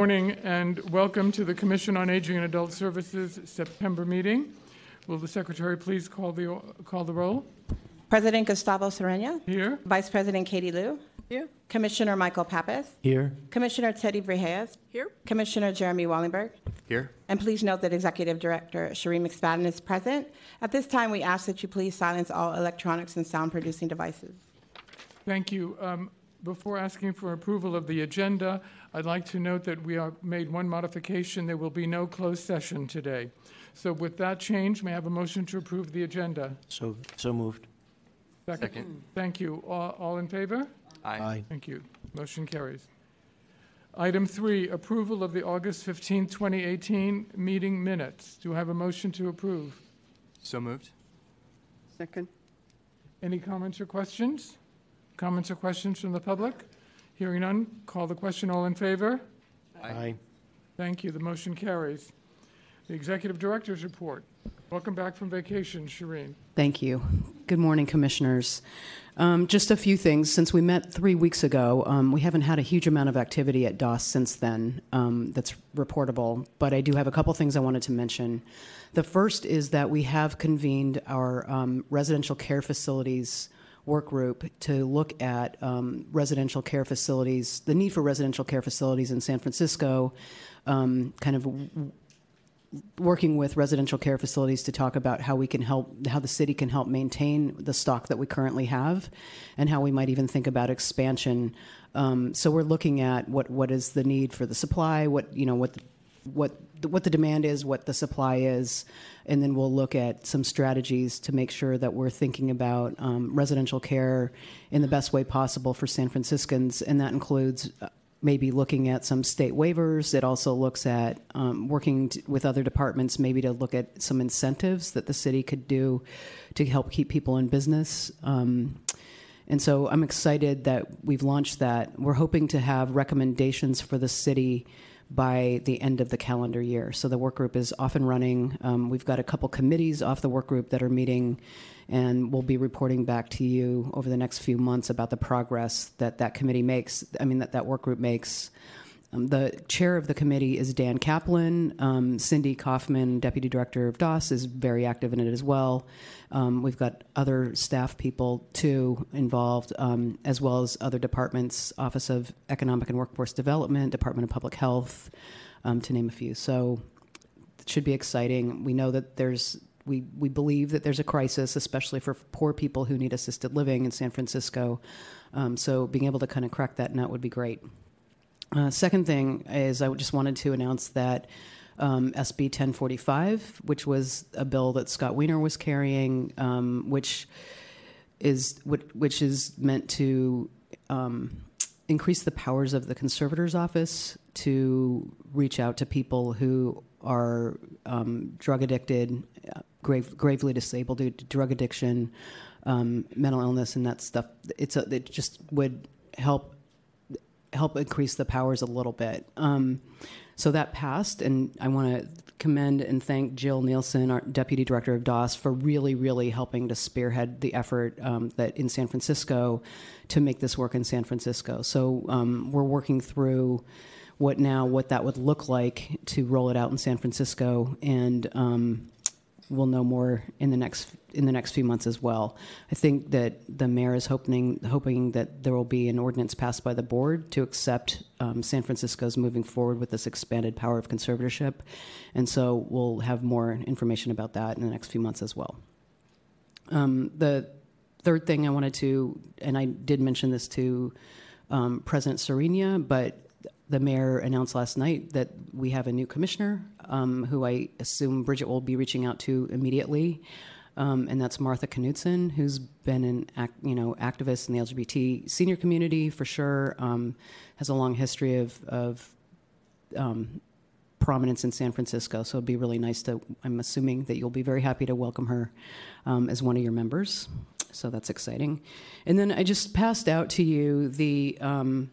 Morning and welcome to the Commission on Aging and Adult Services September meeting. Will the secretary please call the, call the roll? President Gustavo Serina. Here. Vice President Katie Loo. Here. Commissioner Michael Pappas. Here. Commissioner Teddy Vrejas. Here. Commissioner Jeremy Wallenberg. Here. And please note that Executive Director Shireen McSpadden is present. At this time, we ask that you please silence all electronics and sound producing devices. Thank you. Um, Before asking for approval of the agenda, I'd like to note that we are made one modification. There will be no closed session today. So with that change, may I have a motion to approve the agenda? So, so moved. Second. Thank you. All all in favor? Aye. Thank you. Motion carries. Item three, approval of the August 15, 2018 meeting minutes. Do I have a motion to approve? So moved. Second. Any comments or questions? Comments or questions from the public? Hearing none, call the question. All in favor? Aye. Thank you. The motion carries. The Executive Director's Report. Welcome back from vacation, Shireen. Thank you. Good morning, Commissioners. Um, just a few things. Since we met three weeks ago, um, we haven't had a huge amount of activity at DAAS since then um, that's reportable, but I do have a couple things I wanted to mention. The first is that we have convened our um, residential care facilities work group to look at um, residential care facilities, the need for residential care facilities in San Francisco, um, kind of working with residential care facilities to talk about how we can help, how the city can help maintain the stock that we currently have, and how we might even think about expansion. Um, so we're looking at what what is the need for the supply, what you know what what what the demand is, what the supply is, and then we'll look at some strategies to make sure that we're thinking about um, residential care in the best way possible for San Franciscans, and that includes uh, maybe looking at some state waivers. It also looks at um, working t- with other departments, maybe to look at some incentives that the city could do to help keep people in business. Um, and so I'm excited that we've launched that. We're hoping to have recommendations for the city by the end of the calendar year. So the work group is off and running. Um, we've got a couple committees off the work group that are meeting, and we'll be reporting back to you over the next few months about the progress that that committee makes. I mean, that that work group makes. Um, the chair of the committee is Dan Kaplan. Um, Cindy Kauffman, deputy director of DAAS, is very active in it as well. Um, we've got other staff people too involved, um, as well as other departments, Office of Economic and Workforce Development, Department of Public Health, um, to name a few. So it should be exciting. We know that there's we we believe that there's a crisis, especially for poor people who need assisted living in San Francisco. Um, so being able to kind of crack that nut would be great. Uh, second thing is, I just wanted to announce that um, SB 1045, which was a bill that Scott Wiener was carrying, um, which is which, is meant to um, increase the powers of the conservator's office to reach out to people who are um, drug addicted, grave, gravely disabled due to drug addiction, um, mental illness, and that stuff. It's a, it just would help help increase the powers a little bit. Um, so that passed, and I want to commend and thank Jill Nielsen, our deputy director of DAAS, for really, really helping to spearhead the effort um, that in San Francisco to make this work in San Francisco. So um, we're working through what now what that would look like to roll it out in San Francisco, and um, we'll know more in the next in the next few months as well. I think that the mayor is hoping hoping that there will be an ordinance passed by the board to accept um, San Francisco's moving forward with this expanded power of conservatorship, and so we'll have more information about that in the next few months as well. Um, the third thing I wanted to, and I did mention this to um, President Serina, but the mayor announced last night that we have a new commissioner um, who I assume Bridget will be reaching out to immediately. Um, and that's Martha Knutzen, who's been an act, you know activist in the LGBT senior community for sure. Um, has a long history of, of um, prominence in San Francisco, so it'd be really nice to. I'm assuming that you'll be very happy to welcome her um, as one of your members. So that's exciting. And then I just passed out to you the um,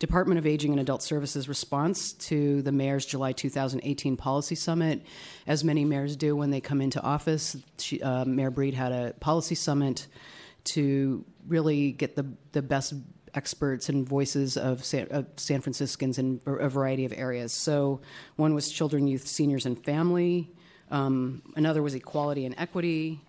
Department of Aging and Adult Services response to the mayor's July 2018 policy summit. As many mayors do when they come into office, she, uh, Mayor Breed had a policy summit to really get the, the best experts and voices of San, of San Franciscans in a variety of areas. So, one was children, youth, seniors, and family. Um, another was equality and equity,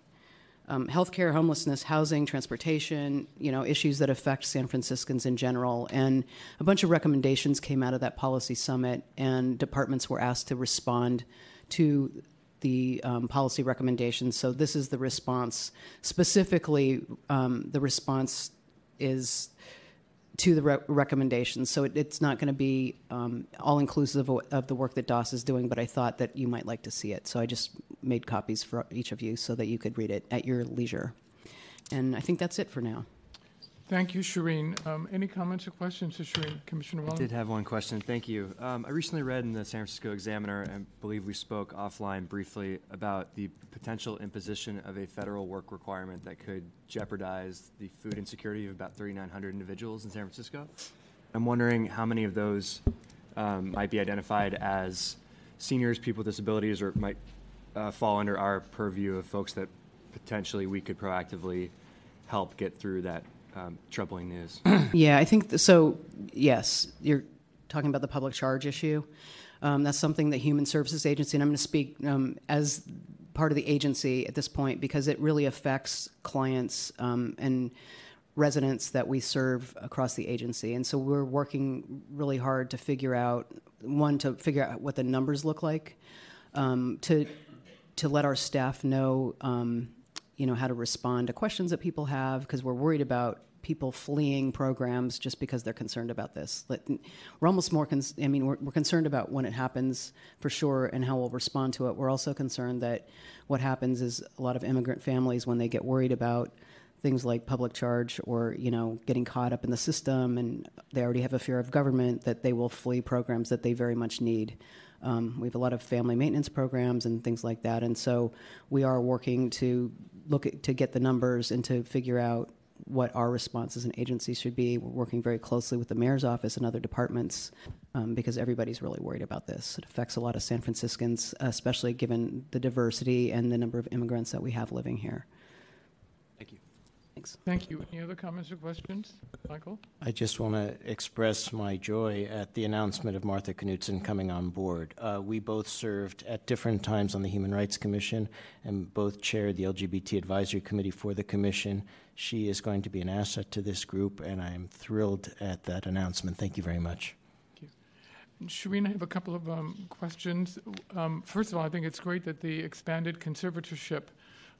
um, healthcare, homelessness, housing, transportation, you know, issues that affect San Franciscans in general. And a bunch of recommendations came out of that policy summit, and departments were asked to respond to the um, policy recommendations. So this is the response. Specifically, um, the response is to the re- recommendations. So it, it's not going to be um, all inclusive of, of the work that DAAS is doing, but I thought that you might like to see it. So I just made copies for each of you so that you could read it at your leisure. And I think that's it for now. Thank you, Shireen. Um, Any comments or questions to Shireen? Commissioner I did have one question. Thank you. Um, I recently read in the San Francisco Examiner, and believe we spoke offline briefly about the potential imposition of a federal work requirement that could jeopardize the food insecurity of about 3,900 individuals in San Francisco. I'm wondering how many of those um, might be identified as seniors, people with disabilities, or might uh, fall under our purview of folks that potentially we could proactively help get through that um, troubling news. Yeah, I think th- so. Yes, you're talking about the public charge issue. Um, that's something that Human Services Agency, and I'm going to speak um, as part of the agency at this point because it really affects clients um, and residents that we serve across the agency. And so we're working really hard to figure out one to figure out what the numbers look like, um, to to let our staff know, um, you know, how to respond to questions that people have because we're worried about people fleeing programs just because they're concerned about this. We're almost more, cons- I mean, we're, we're concerned about when it happens for sure and how we'll respond to it. We're also concerned that what happens is a lot of immigrant families, when they get worried about things like public charge or you know getting caught up in the system and they already have a fear of government that they will flee programs that they very much need um, we have a lot of family maintenance programs and things like that. And so we are working to look at, to get the numbers and to figure out what our response as an agency should be. We're working very closely with the mayor's office and other departments um, because everybody's really worried about this. It affects a lot of san franciscans especially given the diversity and the number of immigrants that we have living here. Thanks Thank you. Any other comments or questions? Michael? I just want to express my joy at the announcement of Martha Knutzen coming on board. Uh, we both served at different times on the Human Rights Commission and both chaired the LGBT Advisory Committee for the Commission. She is going to be an asset to this group, and I am thrilled at that announcement. Thank you very much. Shireen, I have a couple of um, questions. Um, First of all, I think it's great that the expanded conservatorship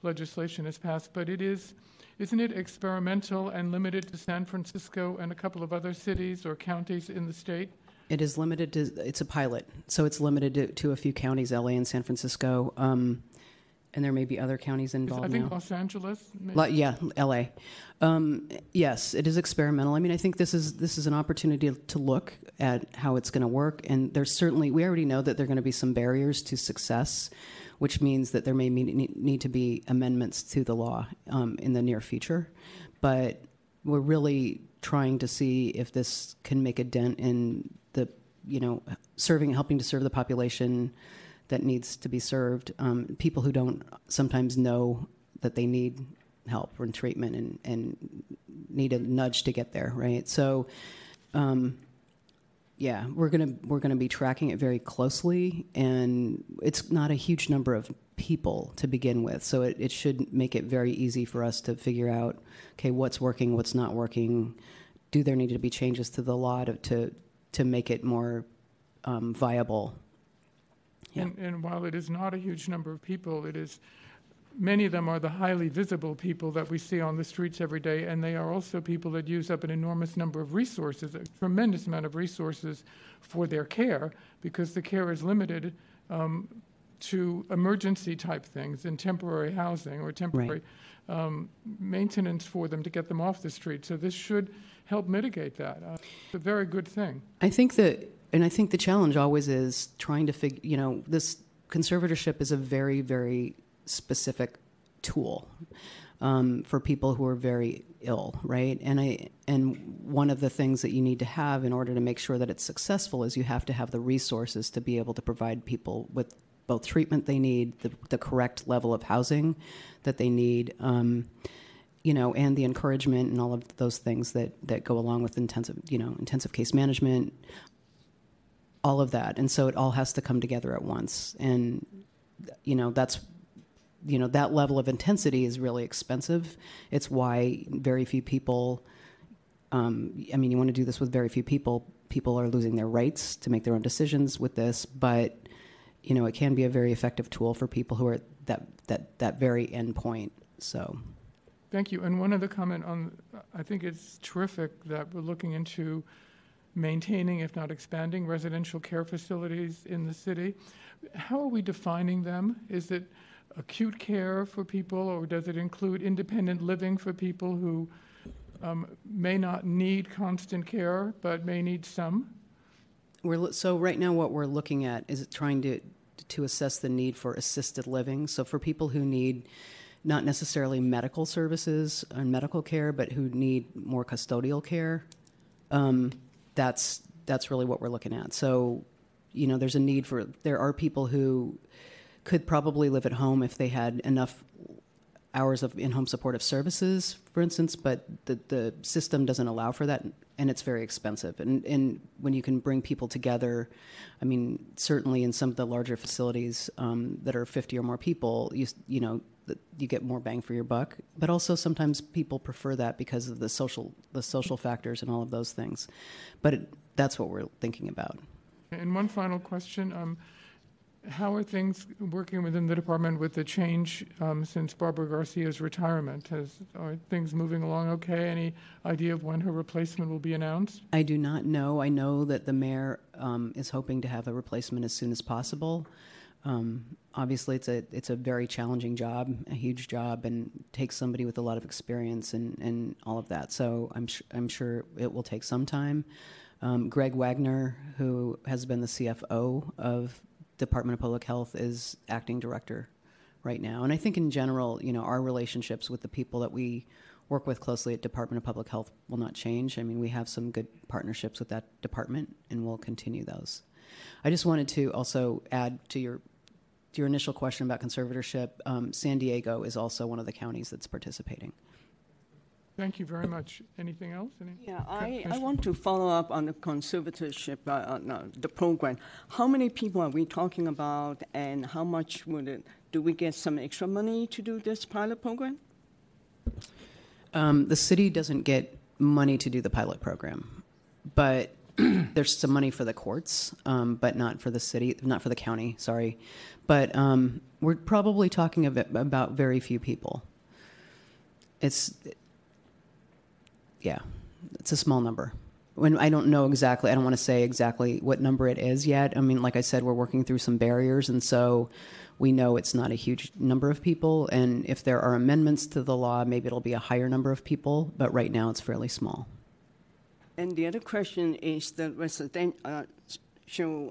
legislation is passed, but it is, isn't it experimental and limited to San Francisco and a couple of other cities or counties in the state? It is limited to, it's a pilot, so it's limited to, to a few counties, LA and San Francisco. Um, and there may be other counties involved I think now. Los Angeles? Lo- yeah, LA. Um, yes, it is experimental. I mean, I think this is this is an opportunity to look at how it's going to work, and there's certainly we already know that there are going to be some barriers to success, which means that there may need, to be amendments to the law um, in the near future. But we're really trying to see if this can make a dent in the you know serving, helping to serve the population that needs to be served. Um, people who don't sometimes know that they need help and treatment and, and need a nudge to get there, right? So, um, yeah, we're gonna we're gonna be tracking it very closely, and it's not a huge number of people to begin with, so it, it should make it very easy for us to figure out, okay, what's working, what's not working. Do there need to be changes to the law to to, to make it more um, viable? Yeah. And, and while it is not a huge number of people, it is, many of them are the highly visible people that we see on the streets every day, and they are also people that use up an enormous number of resources, a tremendous amount of resources for their care, because the care is limited um, to emergency type things and temporary housing or temporary um, maintenance for them to get them off the street. So this should help mitigate that. Uh, it's a very good thing. I think that, and I think the challenge always is trying to figure, you know, this conservatorship is a very, very specific tool um, for people who are very ill, right? And I, and one of the things that you need to have in order to make sure that it's successful is you have to have the resources to be able to provide people with both treatment they need, the, the correct level of housing that they need. Um, you know, and the encouragement and all of those things that that go along with intensive, you know, intensive case management, all of that, and so it all has to come together at once, and you know, that's you know that level of intensity is really expensive. It's why very few people. Um, I mean, you want to do this with very few people. People are losing their rights to make their own decisions with this, but you know, it can be a very effective tool for people who are at that that that very end point. So, Thank you. And one other comment on, I think it's terrific that we're looking into maintaining, if not expanding, residential care facilities in the city. How are we defining them? Is it acute care for people, or does it include independent living for people who um, may not need constant care, but may need some? we're so right now what we're looking at is trying to to assess the need for assisted living. So for people who need not necessarily medical services and medical care, but who need more custodial care, um, that's that's really what we're looking at. So, you know, there's a need for there are people who could probably live at home if they had enough hours of in-home supportive services, for instance, but the, the system doesn't allow for that, and it's very expensive. And, and when you can bring people together, I mean, certainly in some of the larger facilities um, that are 50 or more people, you, you know, you get more bang for your buck. But also sometimes people prefer that because of the social, the social factors and all of those things. But it, that's what we're thinking about. And one final question. Um, how are things working within the department with the change um, since Barbara Garcia's retirement? Has, are things moving along okay? Any idea of when her replacement will be announced? I do not know. I know that the mayor um, is hoping to have a replacement as soon as possible. Um, obviously, it's a it's a very challenging job, a huge job, and takes somebody with a lot of experience and, and all of that. So I'm sh- I'm sure it will take some time. Um, Greg Wagner, who has been the CFO of Department of Public Health, is acting director right now. And I think in general, you know, our relationships with the people that we work with closely at Department of Public Health will not change. I mean, we have some good partnerships with that department, and we'll continue those. I just wanted to also add to your to your initial question about conservatorship. Um, San Diego is also one of the counties that's participating. Thank you very much. Anything else? Any? Yeah, I, I want to follow up on the conservatorship, uh, uh, no, the program. How many people are we talking about, and how much would it, do we get some extra money to do this pilot program? Um, the city doesn't get money to do the pilot program, but there's some money for the courts, um, but not for the city, not for the county. Sorry, but um, we're probably talking of about very few people. It's yeah, it's a small number. When I don't know exactly, I don't want to say exactly what number it is yet. I mean, like I said, we're working through some barriers, and so we know it's not a huge number of people. And if there are amendments to the law, maybe it'll be a higher number of people. But right now, it's fairly small. And the other question is the residential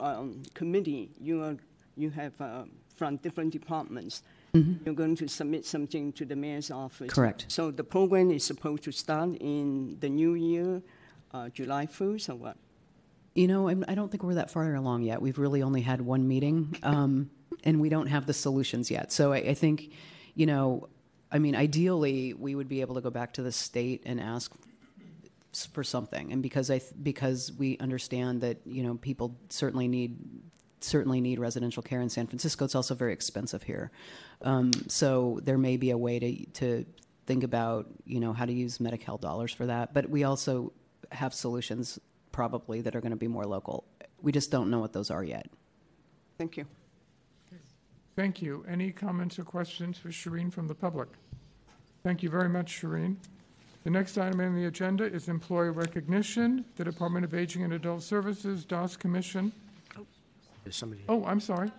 um, committee. You are, you have uh, from different departments. You're going to submit something to the mayor's office. Correct. So the program is supposed to start in the new year, uh, July 1st, or what? You know, I'm, I don't think we're that far along yet. We've really only had one meeting, um, and we don't have the solutions yet. So I, I think, you know, I mean, ideally, we would be able to go back to the state and ask for something. And because I th- because we understand that you know people certainly need certainly need residential care in San Francisco. It's also very expensive here. Um, so there may be a way to to think about you know how to use Medi-Cal dollars for that. But we also have solutions probably that are going to be more local. We just don't know what those are yet. Thank you. Thank you. Any comments or questions for Shireen from the public? Thank you very much, Shireen. The next item on the agenda is employee recognition, the Department of Aging and Adult Services, DAAS Commission. Is somebody? Oh, I'm sorry.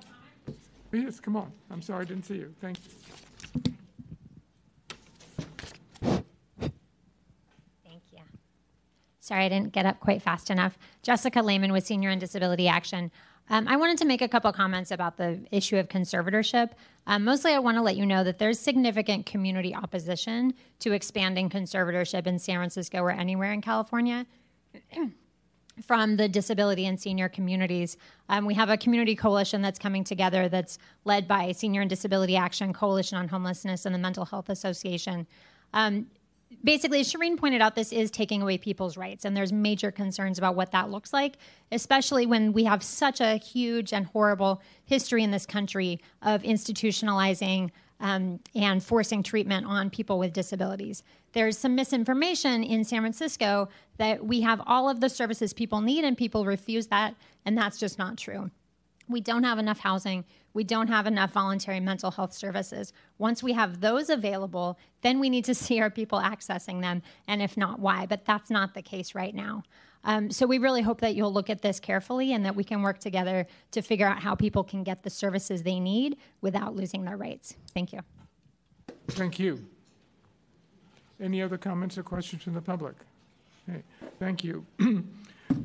Yes, come on. I'm sorry, I didn't see you. Thank you. Thank you. Sorry, I didn't get up quite fast enough. Jessica Lehman with Senior and Disability Action. Um, I wanted to make a couple comments about the issue of conservatorship. Um, mostly, I want to let you know that there's significant community opposition to expanding conservatorship in San Francisco or anywhere in California from the disability and senior communities. Um, we have a community coalition that's coming together that's led by Senior and Disability Action, Coalition on Homelessness, and the Mental Health Association. Um, basically, as Shireen pointed out, this is taking away people's rights, and there's major concerns about what that looks like, especially when we have such a huge and horrible history in this country of institutionalizing um, and forcing treatment on people with disabilities. There's some misinformation in San Francisco that we have all of the services people need and people refuse that, and that's just not true. We don't have enough housing. We don't have enough voluntary mental health services. Once we have those available, then we need to see our people accessing them, and if not, why. But that's not the case right now. Um, so we really hope that you'll look at this carefully and that we can work together to figure out how people can get the services they need without losing their rights. Thank you. Thank you. Any other comments or questions from the public? Okay, thank you.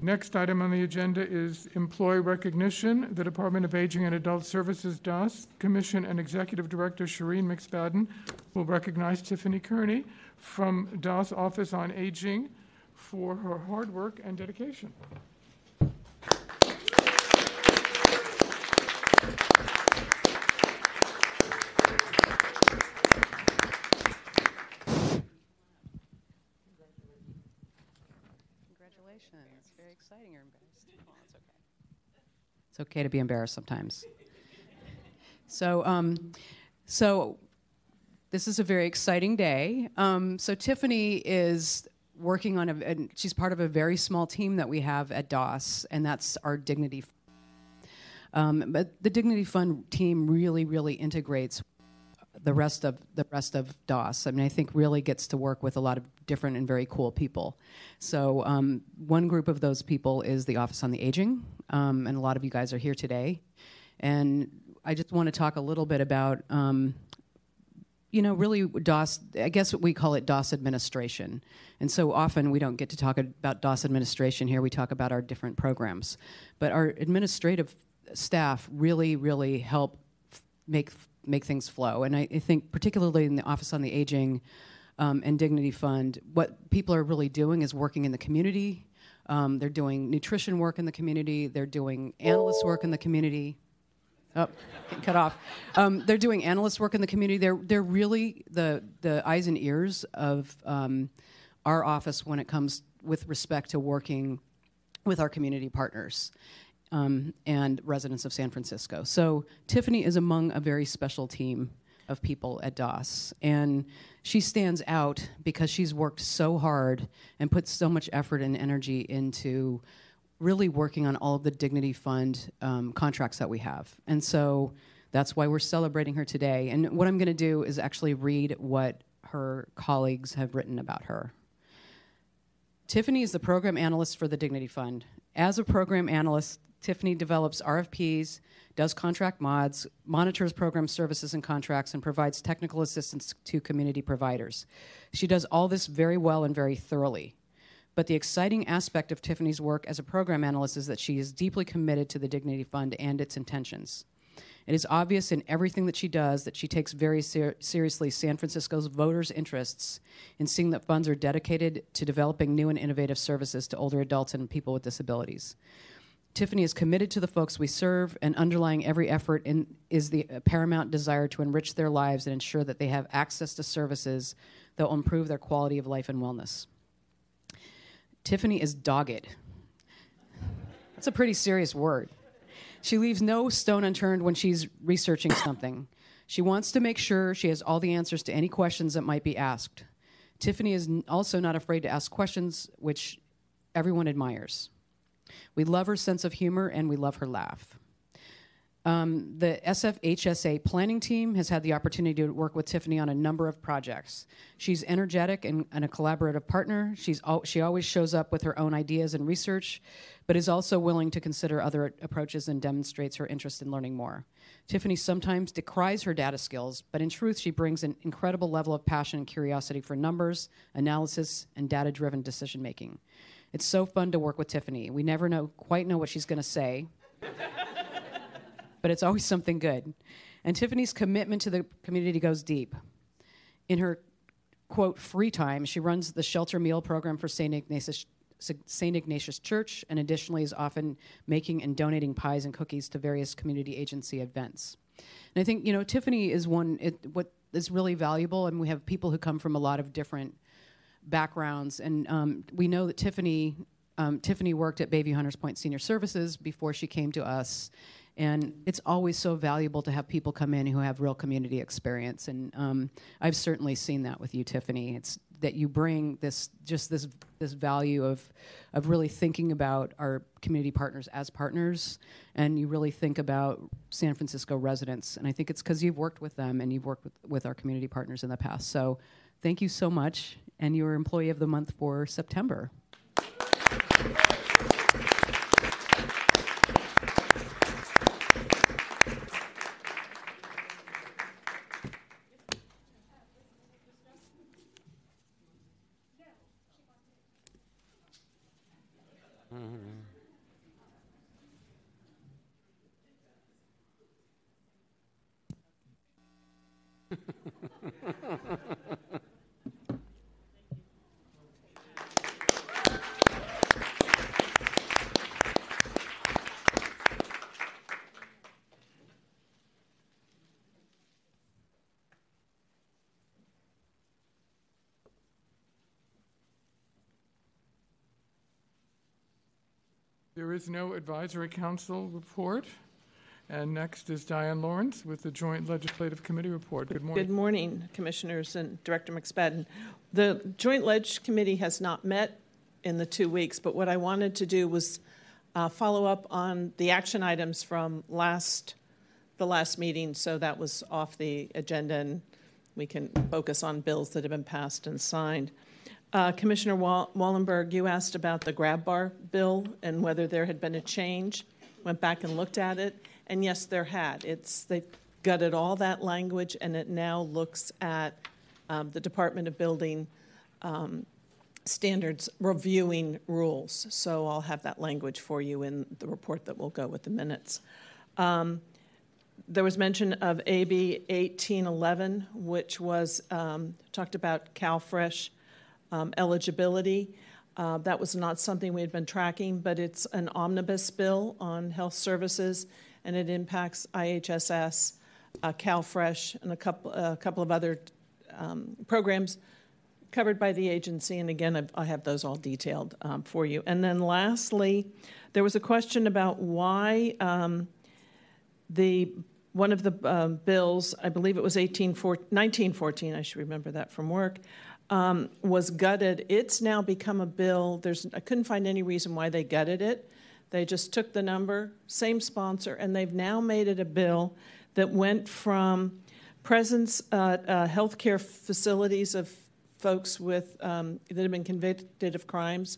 Next item on the agenda is employee recognition. The Department of Aging and Adult Services, DAAS Commission and Executive Director Shireen McSpadden will recognize Tiffany Kearney from DAAS Office on Aging for her hard work and dedication. Exciting. You're embarrassed. Well, it's okay. It's okay to be embarrassed sometimes. So, um, so this is a very exciting day. Um, so Tiffany is working on a, and she's part of a very small team that we have at DAAS, and that's our Dignity. Um, but the Dignity Fund team really, really integrates the rest of the rest of DAAS. I mean, I think really gets to work with a lot of different and very cool people. So um, one group of those people is the Office on the Aging, um, and a lot of you guys are here today. And I just want to talk a little bit about, um, you know, really DAAS. I guess we call it DAAS administration. And so often we don't get to talk about DAAS administration here. We talk about our different programs, but our administrative staff really, really help f- make make things flow. And I, I, think, particularly in the Office on the Aging um, and Dignity Fund, what people are really doing is working in the community. Um, they're doing nutrition work in the community. They're doing analyst work in the community. Oh, cut off. Um, they're doing analyst work in the community. They're they're really the the eyes and ears of um, our office when it comes with respect to working with our community partners um, and residents of San Francisco. So Tiffany is among a very special team of people at DAAS. And she stands out because she's worked so hard and put so much effort and energy into really working on all of the Dignity Fund um, contracts that we have. And so that's why we're celebrating her today. And what I'm going to do is actually read what her colleagues have written about her. Tiffany is the program analyst for the Dignity Fund. As a program analyst, Tiffany develops RFPs, does contract mods, monitors program services and contracts, and provides technical assistance to community providers. She does all this very well and very thoroughly. But the exciting aspect of Tiffany's work as a program analyst is that she is deeply committed to the Dignity Fund and its intentions. It is obvious in everything that she does that she takes very ser- seriously San Francisco's voters' interests in seeing that funds are dedicated to developing new and innovative services to older adults and people with disabilities. Tiffany is committed to the folks we serve, and underlying every effort in, is the paramount desire to enrich their lives and ensure that they have access to services that will improve their quality of life and wellness. Tiffany is dogged. That's a pretty serious word. She leaves no stone unturned when she's researching something. She wants to make sure she has all the answers to any questions that might be asked. Tiffany is also not afraid to ask questions, which everyone admires. We love her sense of humor and we love her laugh. Um, the SFHSA planning team has had the opportunity to work with Tiffany on a number of projects. She's energetic and, and a collaborative partner. She's al- she always shows up with her own ideas and research, but is also willing to consider other approaches and demonstrates her interest in learning more. Tiffany sometimes decries her data skills, but in truth, she brings an incredible level of passion and curiosity for numbers, analysis, and data driven decision making. It's so fun to work with Tiffany. We never know quite know what she's going to say, but it's always something good. And Tiffany's commitment to the community goes deep. In her quote free time, she runs the shelter meal program for St. Ignatius St. Ignatius Church, and additionally is often making and donating pies and cookies to various community agency events. And I think you know Tiffany is one. It, what is really valuable, and we have people who come from a lot of different backgrounds, and um, we know that Tiffany um, Tiffany worked at Bayview Hunters Point Senior Services before she came to us, and it's always so valuable to have people come in who have real community experience, and um, I've certainly seen that with you, Tiffany. It's that you bring this just this this value of of really thinking about our community partners as partners, and you really think about San Francisco residents, and I think it's because you've worked with them and you've worked with, with our community partners in the past. So, thank you so much, and you're Employee of the Month for September. There is no advisory council report. And next is Diane Lawrence with the Joint Legislative Committee report. Good morning. Good morning. Commissioners and Director McSpadden. The Joint Ledge Committee has not met in the two weeks, but what I wanted to do was uh, follow up on the action items from last, the last meeting, so that was off the agenda, and we can focus on bills that have been passed and signed. Uh, Commissioner Wall- Wallenberg, you asked about the grab bar bill and whether there had been a change. Went back and looked at it, and yes, there had. It's they gutted all that language, and it now looks at um, the Department of Building um, standards reviewing rules. So I'll have that language for you in the report that will go with the minutes. Um, there was mention of AB 1811, which was um, talked about CalFresh um, eligibility. Uh, that was not something we had been tracking, but it's an omnibus bill on health services, and it impacts IHSS, uh, CalFresh, and a couple, a couple of other um, programs covered by the agency. And again, I've, I have those all detailed um, for you. And then lastly, there was a question about why um, the one of the uh, bills, I believe it was 18, 1914, I should remember that from work, um, was gutted. It's now become a bill. There's, I couldn't find any reason why they gutted it. They just took the number, same sponsor, and they've now made it a bill that went from presence at uh, healthcare facilities of folks with um, that have been convicted of crimes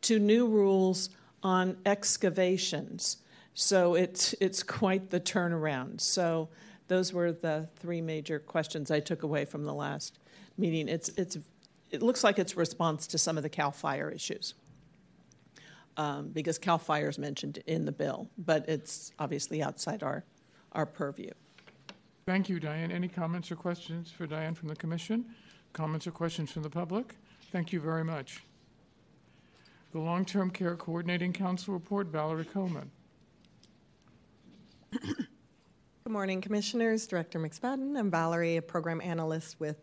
to new rules on excavations. So it's it's quite the turnaround. So those were the three major questions I took away from the last meeting. It's, it's, it looks like it's response to some of the CAL FIRE issues. Um, because CAL FIRE is mentioned in the bill, but it's obviously outside our, our purview. Thank you, Diane. Any comments or questions for Diane from the commission? Comments or questions from the public? Thank you very much. The Long-Term Care Coordinating Council report, Valerie Coleman. Good morning, Commissioners. Director McSpadden. I'm Valerie, a program analyst with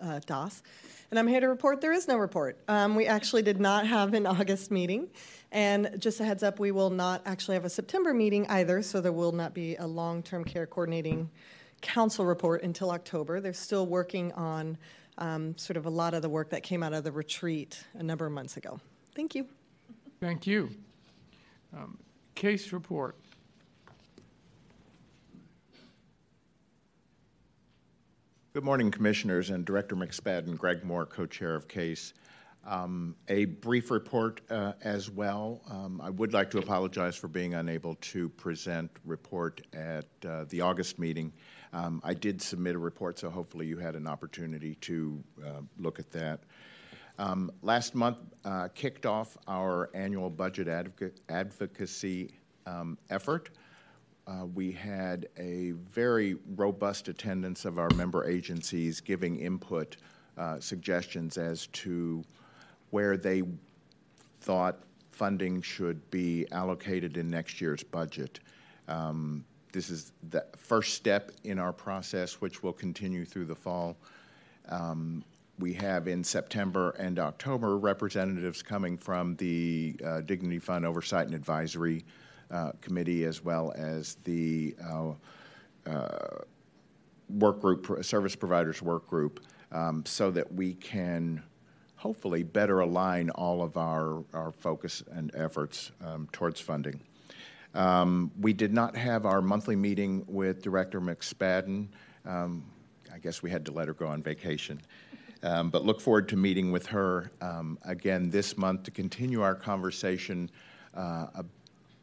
uh, DAAS. And I'm here to report there is no report. Um, we actually did not have an August meeting. And just a heads up, we will not actually have a September meeting either, so there will not be a long term care coordinating council report until October. They're still working on um, sort of a lot of the work that came out of the retreat a number of months ago. Thank you. Thank you. Um, Case report. Good morning, Commissioners and Director McSpadden, Greg Moore, co-chair of CASE. Um, a brief report uh, as well. Um, I would like to apologize for being unable to present report at uh, the August meeting. Um, I did submit a report, so hopefully you had an opportunity to uh, look at that. Um, last month uh, kicked off our annual budget advoca- advocacy um, effort. Uh, we had a very robust attendance of our member agencies giving input, uh, suggestions as to where they thought funding should be allocated in next year's budget. Um, this is the first step in our process, which will continue through the fall. Um, we have in September and October representatives coming from the uh, Dignity Fund Oversight and Advisory uh, Committee as well as the uh, uh, work group, service providers work group, um, so that we can hopefully better align all of our, our focus and efforts um, towards funding. Um, we did not have our monthly meeting with Director McSpadden. Um, I guess we had to let her go on vacation. Um, but look forward to meeting with her um, again this month to continue our conversation uh,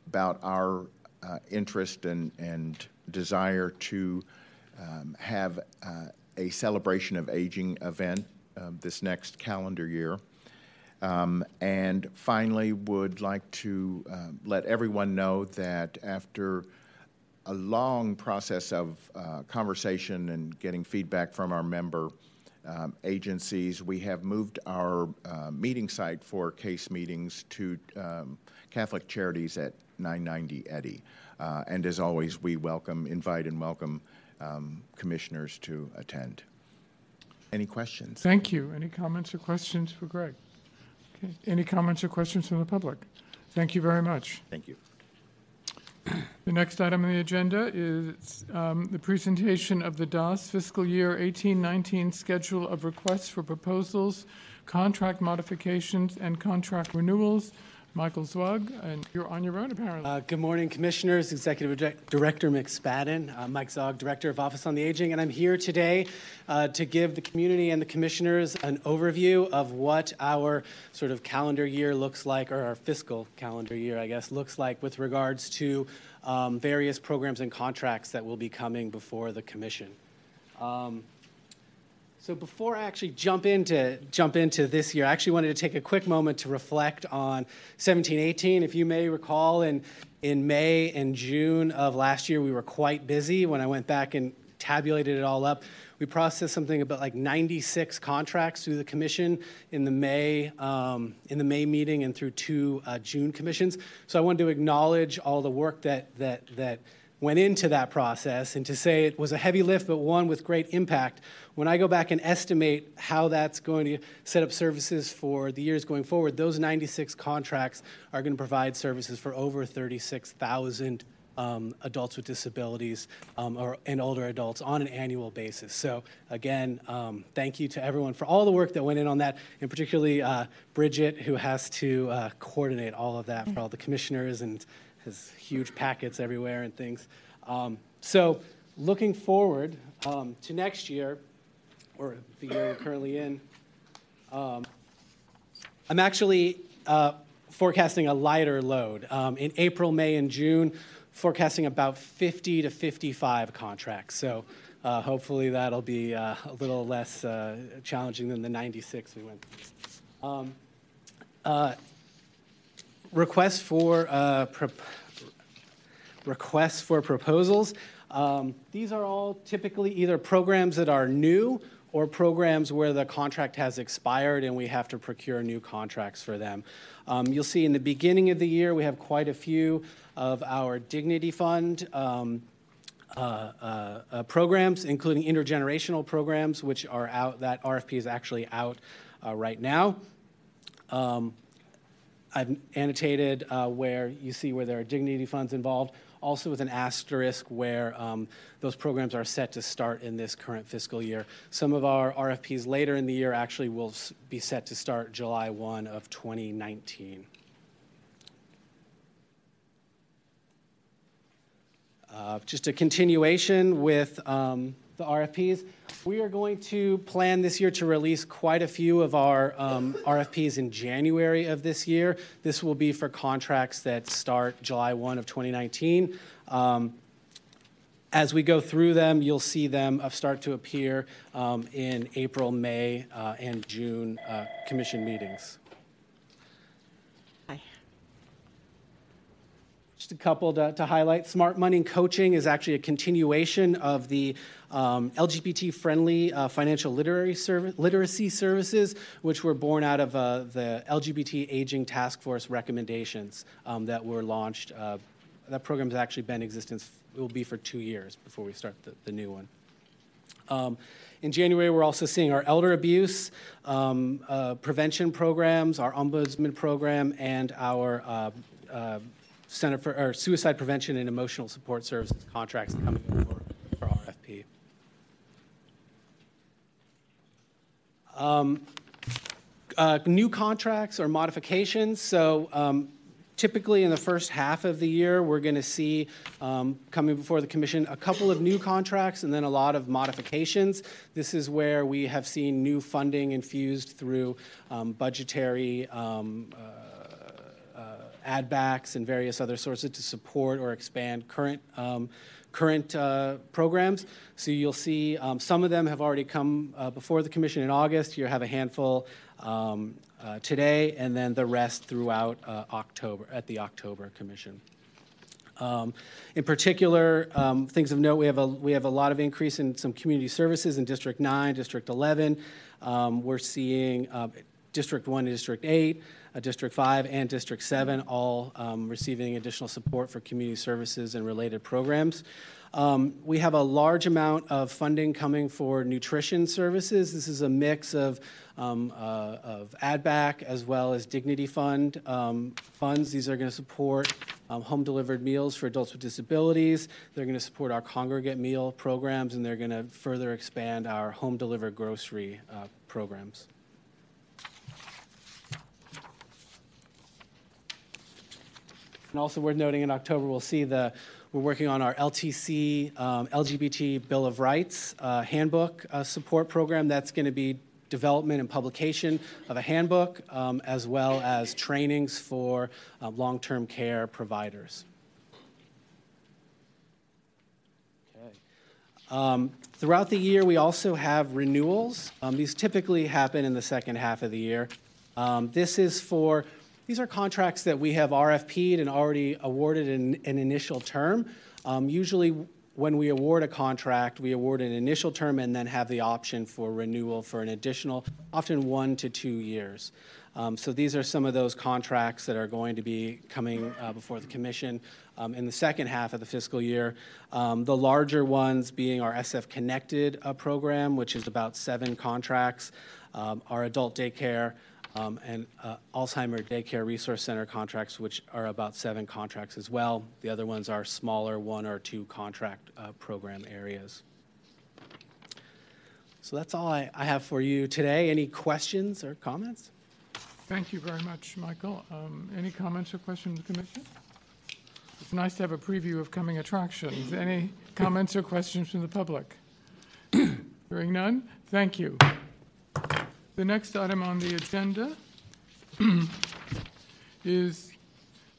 about our uh, interest and, and desire to um, have uh, a celebration of aging event uh, this next calendar year. Um, and finally, would like to uh, let everyone know that after a long process of uh, conversation and getting feedback from our member um, agencies, we have moved our uh, meeting site for case meetings to um, Catholic Charities at 990 Eddy. Uh, and as always, we welcome, invite, and welcome um, commissioners to attend. Any questions? Thank you. Any comments or questions for Greg? Okay. Any comments or questions from the public? Thank you very much. Thank you. The next item on the agenda is um, the presentation of the DAAS fiscal year 1819 schedule of requests for proposals, contract modifications, and contract renewals. Michael Zwag, and you're on your own apparently. Uh, good morning, Commissioners, Executive Director McSpadden, uh, Mike Zog, Director of Office on the Aging, and I'm here today uh, to give the community and the Commissioners an overview of what our sort of calendar year looks like, or our fiscal calendar year, I guess, looks like with regards to um, various programs and contracts that will be coming before the Commission. Um, so before I actually jump into jump into this year, I actually wanted to take a quick moment to reflect on 1718. If you may recall, in in May and June of last year, we were quite busy. When I went back and tabulated it all up, we processed something about like 96 contracts through the commission in the May um, in the May meeting and through two uh, June commissions. So I wanted to acknowledge all the work that that that went into that process and to say it was a heavy lift, but one with great impact. When I go back and estimate how that's going to set up services for the years going forward, those 96 contracts are going to provide services for over 36,000 um, adults with disabilities um, or, and older adults on an annual basis. So, again, um, thank you to everyone for all the work that went in on that, and particularly uh, Bridget, who has to uh, coordinate all of that for all the commissioners and has huge packets everywhere and things. Um, so, looking forward um, to next year, or the year we're currently in, um, I'm actually uh, forecasting a lighter load. Um, in April, May, and June, forecasting about 50 to 55 contracts. So, uh, hopefully, that'll be uh, a little less uh, challenging than the 96 we went. Um, uh, requests for uh, pro- requests for proposals. Um, these are all typically either programs that are new or programs where the contract has expired and we have to procure new contracts for them. Um, you'll see in the beginning of the year we have quite a few of our Dignity Fund. Um, uh, uh, uh, programs, including intergenerational programs, which are out. That RFP is actually out uh, right now. Um, I've annotated uh, where you see where there are dignity funds involved, also with an asterisk where um, those programs are set to start in this current fiscal year. Some of our RFPs later in the year actually will be set to start July 1 of 2019. Uh, just a continuation with um, the RFPs. We are going to plan this year to release quite a few of our um, RFPs in January of this year. This will be for contracts that start July 1 of 2019. Um, as we go through them, you'll see them uh, start to appear um, in April, May, uh, and June uh, commission meetings. Just a couple to, to, highlight. Smart Money Coaching is actually a continuation of the um, LGBT friendly uh, financial literary literacy services, which were born out of uh, the LGBT Aging Task Force recommendations um, that were launched. Uh, that program has actually been in existence, it will be for two years before we start the, the new one. Um, in January, we're also seeing our elder abuse um, uh, prevention programs, our ombudsman program, and our uh, uh, Center for or Suicide Prevention and Emotional Support Services contracts coming in for, for RFP. Um, uh, new contracts or modifications. So um, typically in the first half of the year, we're going to see um, coming before the commission a couple of new contracts and then a lot of modifications. This is where we have seen new funding infused through um, budgetary. Um, uh, uh, add backs and various other sources to support or expand current um, current uh, programs. So you'll see um, some of them have already come uh, before the commission in August. You have a handful um, uh, today, and then the rest throughout uh, October at the October Commission. Um, in particular, um, things of note: we have a we have a lot of increase in some community services in District 9, District 11. Um, we're seeing uh, District 1 and District 8, uh, District 5, and District 7 all um, receiving additional support for community services and related programs. Um, we have a large amount of funding coming for nutrition services. This is a mix of, um, uh, of as well as Dignity Fund um, funds. These are going to support um, home delivered meals for adults with disabilities. They're going to support our congregate meal programs, and they're going to further expand our home delivered grocery uh, programs. And also worth noting in October, we'll see the we're working on our LTC um, LGBT Bill of Rights uh, handbook uh, support program. That's going to be development and publication of a handbook, um, as well as trainings for uh, long term care providers. Okay. Um, throughout the year, we also have renewals. Um, these typically happen in the second half of the year. Um, this is for these are contracts that we have RFP'd and already awarded in an initial term. Um, usually, when we award a contract, we award an initial term and then have the option for renewal for an additional, often one to two years. Um, so these are some of those contracts that are going to be coming uh, before the commission um, in the second half of the fiscal year. Um, the larger ones being our SF Connected uh, program, which is about seven contracts, um, our adult daycare, um, and uh, Alzheimer Daycare Resource Center contracts, which are about seven contracts as well. The other ones are smaller one or two contract uh, program areas. So that's all I, I, have for you today. Any questions or comments? Thank you very much, Michael. Um, any comments or questions the Commission? It's nice to have a preview of coming attractions. Any comments or questions from the public? Hearing none, thank you. The next item on the agenda is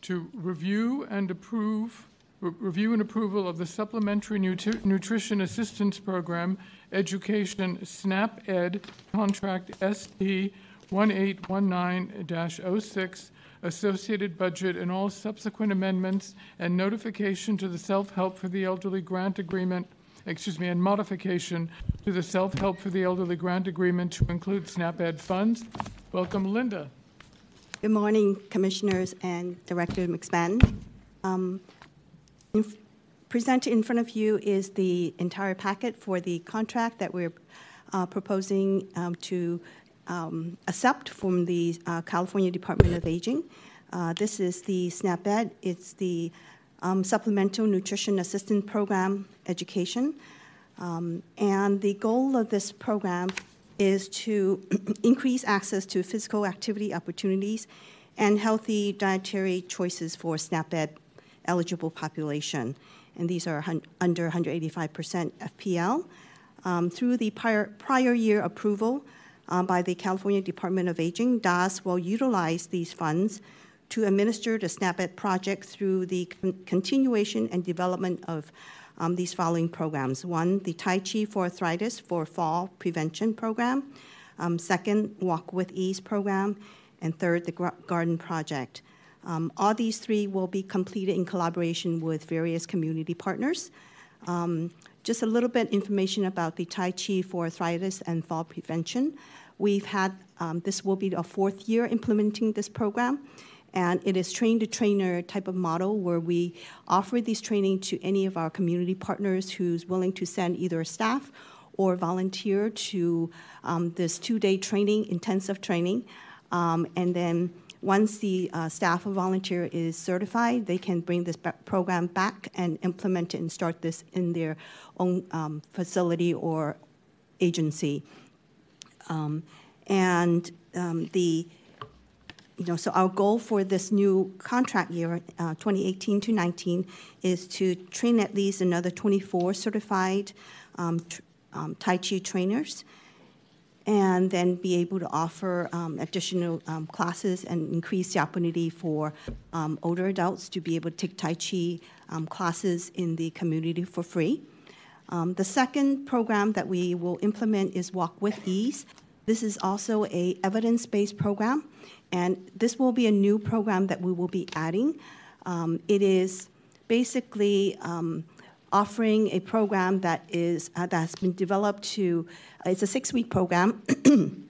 to review and approve, re- review and approval of the Supplementary Nutri- Nutrition Assistance Program Education SNAP Ed Contract SP 1819-06, associated budget and all subsequent amendments and notification to the Self-Help for the Elderly Grant Agreement excuse me, and modification to the Self-Help for the Elderly Grant Agreement to include SNAP-Ed funds. Welcome, Linda. Good morning, Commissioners and Director McSpadden. Um, in, presented in front of you is the entire packet for the contract that we're uh, proposing um, to um, accept from the uh, California Department of Aging. Uh, this is the SNAP-Ed. It's the um, supplemental nutrition assistance program education. Um, and the goal of this program is to increase access to physical activity opportunities and healthy dietary choices for SNAP-Ed eligible population. And these are under 185% FPL. Um, through the prior, prior year approval uh, by the California Department of Aging, DAAS will utilize these funds to administer the SNAP-Ed project through the con- continuation and development of um, these following programs. One, the Tai Chi for Arthritis for Fall Prevention Program. Um, second, Walk with Ease program. And third, the Garden Project. Um, all these three will be completed in collaboration with various community partners. Um, just a little bit information about the Tai Chi for Arthritis and Fall Prevention. We've had, um, this will be a fourth year implementing this program and it is train to trainer type of model where we offer this training to any of our community partners who's willing to send either staff or volunteer to um, this two-day training, intensive training, um, and then once the uh, staff or volunteer is certified, they can bring this program back and implement it and start this in their own um, facility or agency. Um, and um, the you know, so our goal for this new contract year, uh, 2018 to 19, is to train at least another 24 certified um, tr- um, Tai Chi trainers, and then be able to offer um, additional um, classes and increase the opportunity for um, older adults to be able to take Tai Chi um, classes in the community for free. The second program that we will implement is Walk with Ease. This is also a evidence-based program, and this will be a new program that we will be adding. Um, it is basically um, offering a program that is uh, that has been developed to. Uh, it's a six-week program.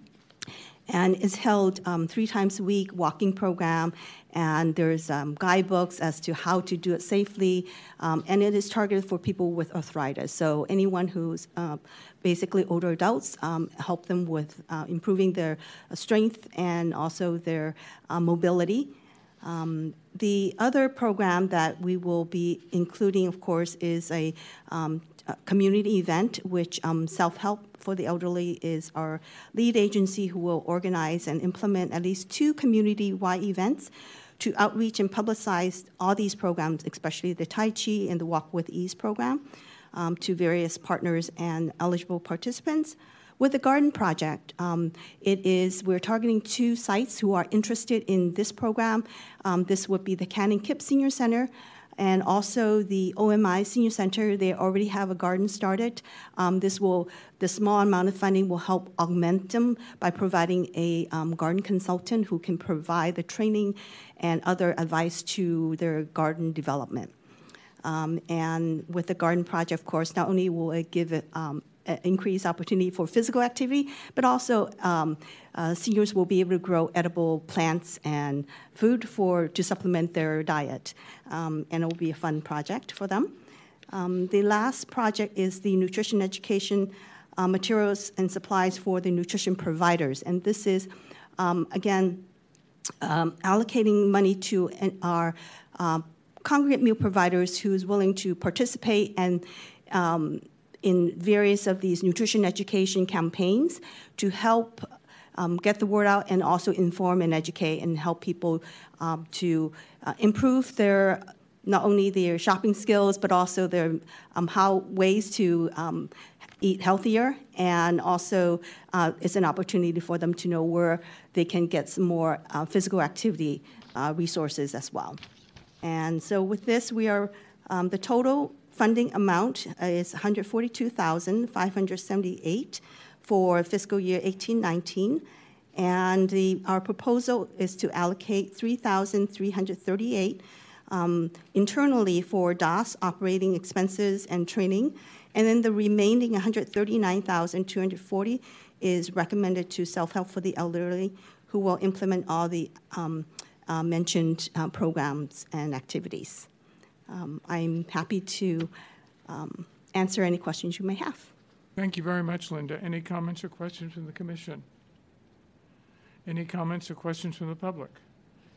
and it's held um, three times a week walking program. And there's um, guidebooks as to how to do it safely um, and it is targeted for people with arthritis. So anyone who's uh, basically older adults um, help them with uh, improving their uh, strength and also their uh, mobility. Um, the other program that we will be including, of course, is a, um, a community event, which um, Self Help for the Elderly is our lead agency who will organize and implement at least two community wide events to outreach and publicize all these programs, especially the Tai Chi and the Walk with Ease program, um, to various partners and eligible participants. With the garden project, um, it is we're targeting two sites who are interested in this program. Um, this would be the Canon Kip Senior Center and also the OMI Senior Center. They already have a garden started. Um, this will the small amount of funding will help augment them by providing a um, garden consultant who can provide the training and other advice to their garden development. Um, and with the garden project, of course, not only will it give it um, increased opportunity for physical activity, but also um, uh, seniors will be able to grow edible plants and food for to supplement their diet, um, and it will be a fun project for them. Um, the last project is the nutrition education uh, materials and supplies for the nutrition providers, and this is um, again um, allocating money to our uh, congregate meal providers who is willing to participate and um, in various of these nutrition education campaigns to help um, get the word out and also inform and educate and help people um, to uh, improve their not only their shopping skills but also their um, how ways to um, eat healthier. And also uh, it's an opportunity for them to know where they can get some more uh, physical activity uh, resources as well. And so with this we are um, the total funding amount is 142,578 for fiscal year 1819. And the, our proposal is to allocate 3,338 um, internally for DAAS operating expenses and training. And then the remaining 139,240 is recommended to Self Help for the Elderly, who will implement all the um, uh, mentioned uh, programs and activities um, I'm happy to um, answer any questions you may have. Thank you very much, Linda. Any comments or questions from the Commission? Any comments or questions from the public?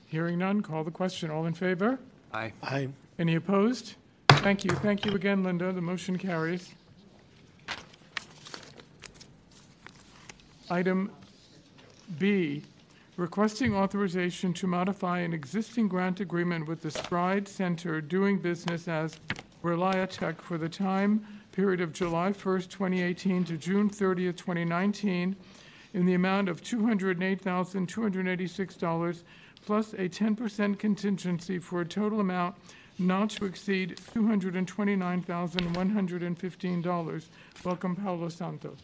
Hearing none, call the question. All in favor? Aye. Aye. Any opposed? Thank you. Thank you again, Linda. The motion carries. Item B, requesting authorization to modify an existing grant agreement with the Stride Center doing business as ReliaTech for the time period of July 1st, 2018 to June 30th, 2019 in the amount of $208,286 plus a 10% contingency for a total amount not to exceed $229,115. Welcome, Paolo Santos.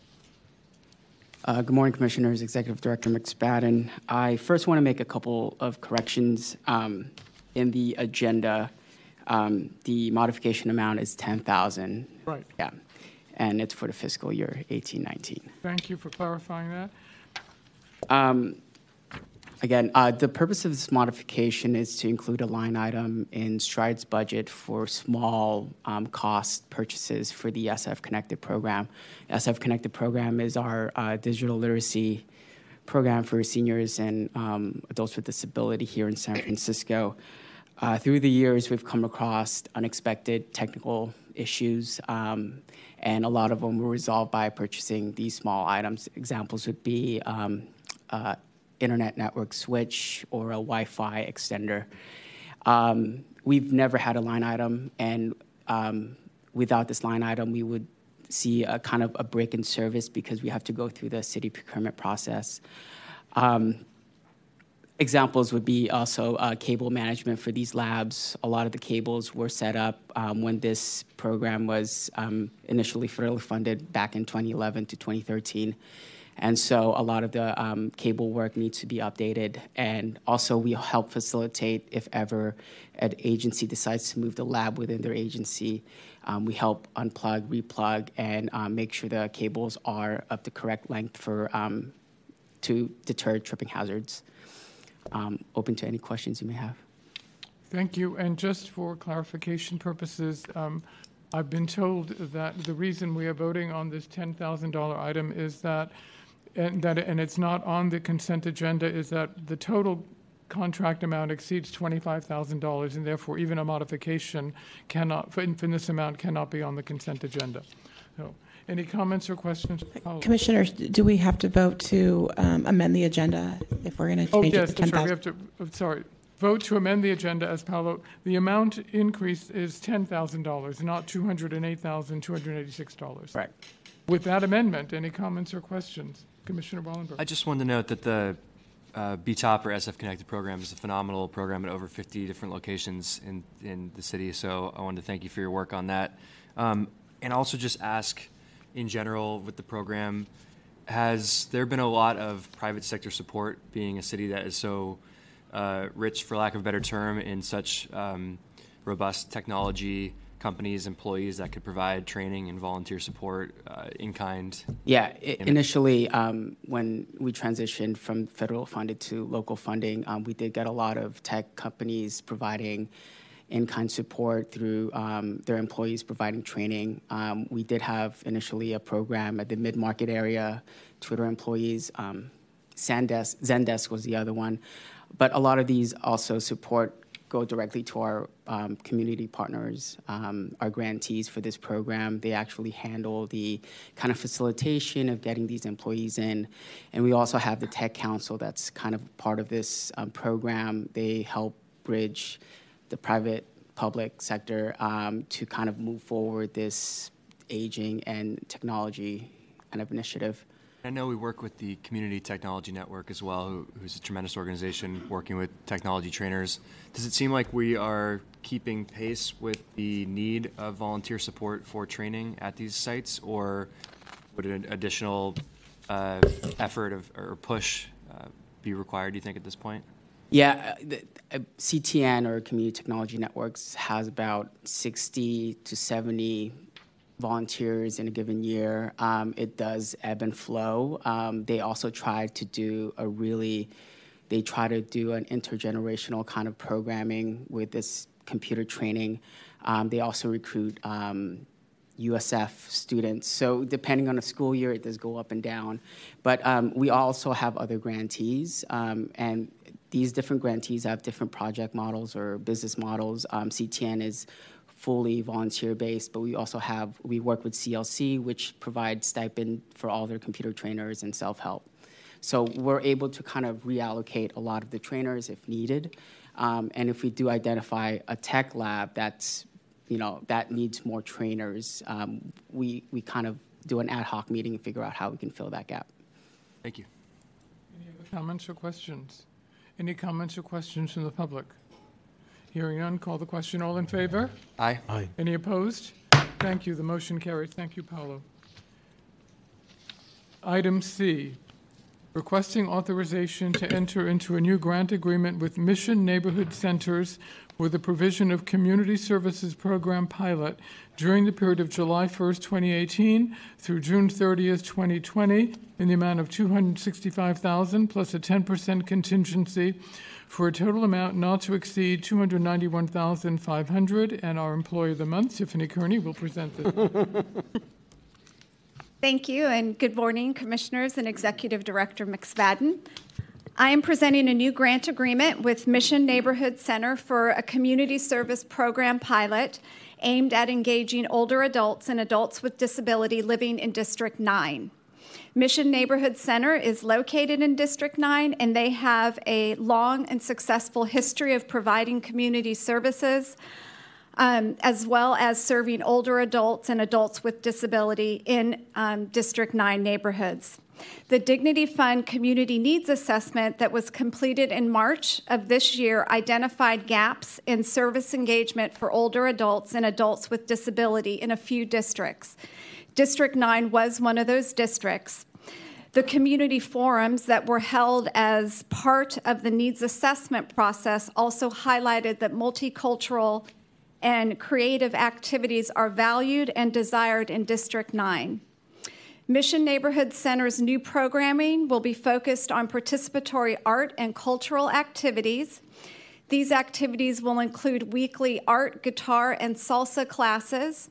Uh, good morning, Commissioners. Executive Director McSpadden. I first want to make a couple of corrections um, in the agenda. Um, the modification amount is 10000 Right. Yeah. And it's for the fiscal year 1819. Thank you for clarifying that. Um, Again, uh, the purpose of this modification is to include a line item in Stride's budget for small um, cost purchases for the SF Connected program. SF Connected program is our uh, digital literacy program for seniors and um, adults with disability here in San Francisco. Uh, through the years, we've come across unexpected technical issues, um, and a lot of them were resolved by purchasing these small items. Examples would be um, uh, internet network switch or a Wi-Fi extender. Um, we've never had a line item, and um, without this line item, we would see a kind of a break in service because we have to go through the city procurement process. Um, examples would be also uh, cable management for these labs. A lot of the cables were set up um, when this program was um, initially federally funded back in 2011 to 2013. And so a lot of the um, cable work needs to be updated. And also, we help facilitate if ever an agency decides to move the lab within their agency. Um, we help unplug, replug, and um, make sure the cables are of the correct length for um, to deter tripping hazards. Um, open to any questions you may have. Thank you. And just for clarification purposes, um, I've been told that the reason we are voting on this $10,000 item is that, and that, and it's not on the consent agenda, is that the total contract amount exceeds $25,000, and therefore even a modification cannot, for, this amount cannot be on the consent agenda. So, any comments or questions? Paula? Commissioners, do we have to vote to um, amend the agenda if we're going to Oh, change yes, it to that's right. We have to, sorry. Vote to amend the agenda as Paolo. The amount increase is $10,000, not $208,286. Right. With that amendment, any comments or questions? Commissioner Wallenberg. I just wanted to note that the uh, BTOP or SF Connected program is a phenomenal program at over 50 different locations in, in the city. So I wanted to thank you for your work on that. Um, and also just ask, in general, with the program, has there been a lot of private sector support being a city that is so uh, rich, for lack of a better term, in such um, robust technology companies, employees that could provide training and volunteer support uh, in kind? Yeah, i- initially, um, when we transitioned from federal funded to local funding, um, we did get a lot of tech companies providing in-kind support through um, their employees providing training. Um, we did have initially a program at the mid-market area, Twitter employees. Um, Zendesk, Zendesk was the other one, but a lot of these also support go directly to our um, community partners, um, our grantees for this program. They actually handle the kind of facilitation of getting these employees in. And we also have the Tech Council that's kind of part of this um, program. They help bridge the private public sector um, to kind of move forward this aging and technology kind of initiative. I know we work with the Community Technology Network as well, who, who's a tremendous organization working with technology trainers. Does it seem like we are keeping pace with the need of volunteer support for training at these sites, or would an additional uh, effort of, or push uh, be required, do you think, at this point? Yeah, uh, the, uh, CTN or Community Technology Networks has about 60 to 70 volunteers in a given year. Um, it does ebb and flow. Um, they also try to do a really, they try to do an intergenerational kind of programming with this computer training. Um, they also recruit um, USF students. So depending on the school year, it does go up and down. But um, we also have other grantees, um, and these different grantees have different project models or business models. Um, CTN is fully volunteer based, but we also have we work with CLC, which provides stipend for all their computer trainers and self help. So we're able to kind of reallocate a lot of the trainers if needed. Um, and if we do identify a tech lab that's you know that needs more trainers, um, we we kind of do an ad hoc meeting and figure out how we can fill that gap. Thank you. Any other comments or questions? Any comments or questions from the public? Hearing none, call the question. All in favor? Aye. Aye. Any opposed? Thank you. The motion carries. Thank you, Paolo. Item C, requesting authorization to enter into a new grant agreement with Mission Neighborhood Centers for the provision of community services program pilot during the period of July 1st, 2018 through June 30th, 2020, in the amount of 265000 plus a 10% contingency for a total amount not to exceed 291500 And our Employee of the Month, Tiffany Kearney, will present this. Thank you, and good morning, Commissioners and Executive Director McSpadden. I am presenting a new grant agreement with Mission Neighborhood Center for a community service program pilot aimed at engaging older adults and adults with disability living in District 9. Mission Neighborhood Center is located in District 9, and they have a long and successful history of providing community services, um, as well as serving older adults and adults with disability in um, District 9 neighborhoods. The Dignity Fund Community Needs Assessment that was completed in March of this year identified gaps in service engagement for older adults and adults with disability in a few districts. District 9 was one of those districts. The community forums that were held as part of the needs assessment process also highlighted that multicultural and creative activities are valued and desired in District 9. Mission Neighborhood Center's new programming will be focused on participatory art and cultural activities. These activities will include weekly art, guitar, and salsa classes.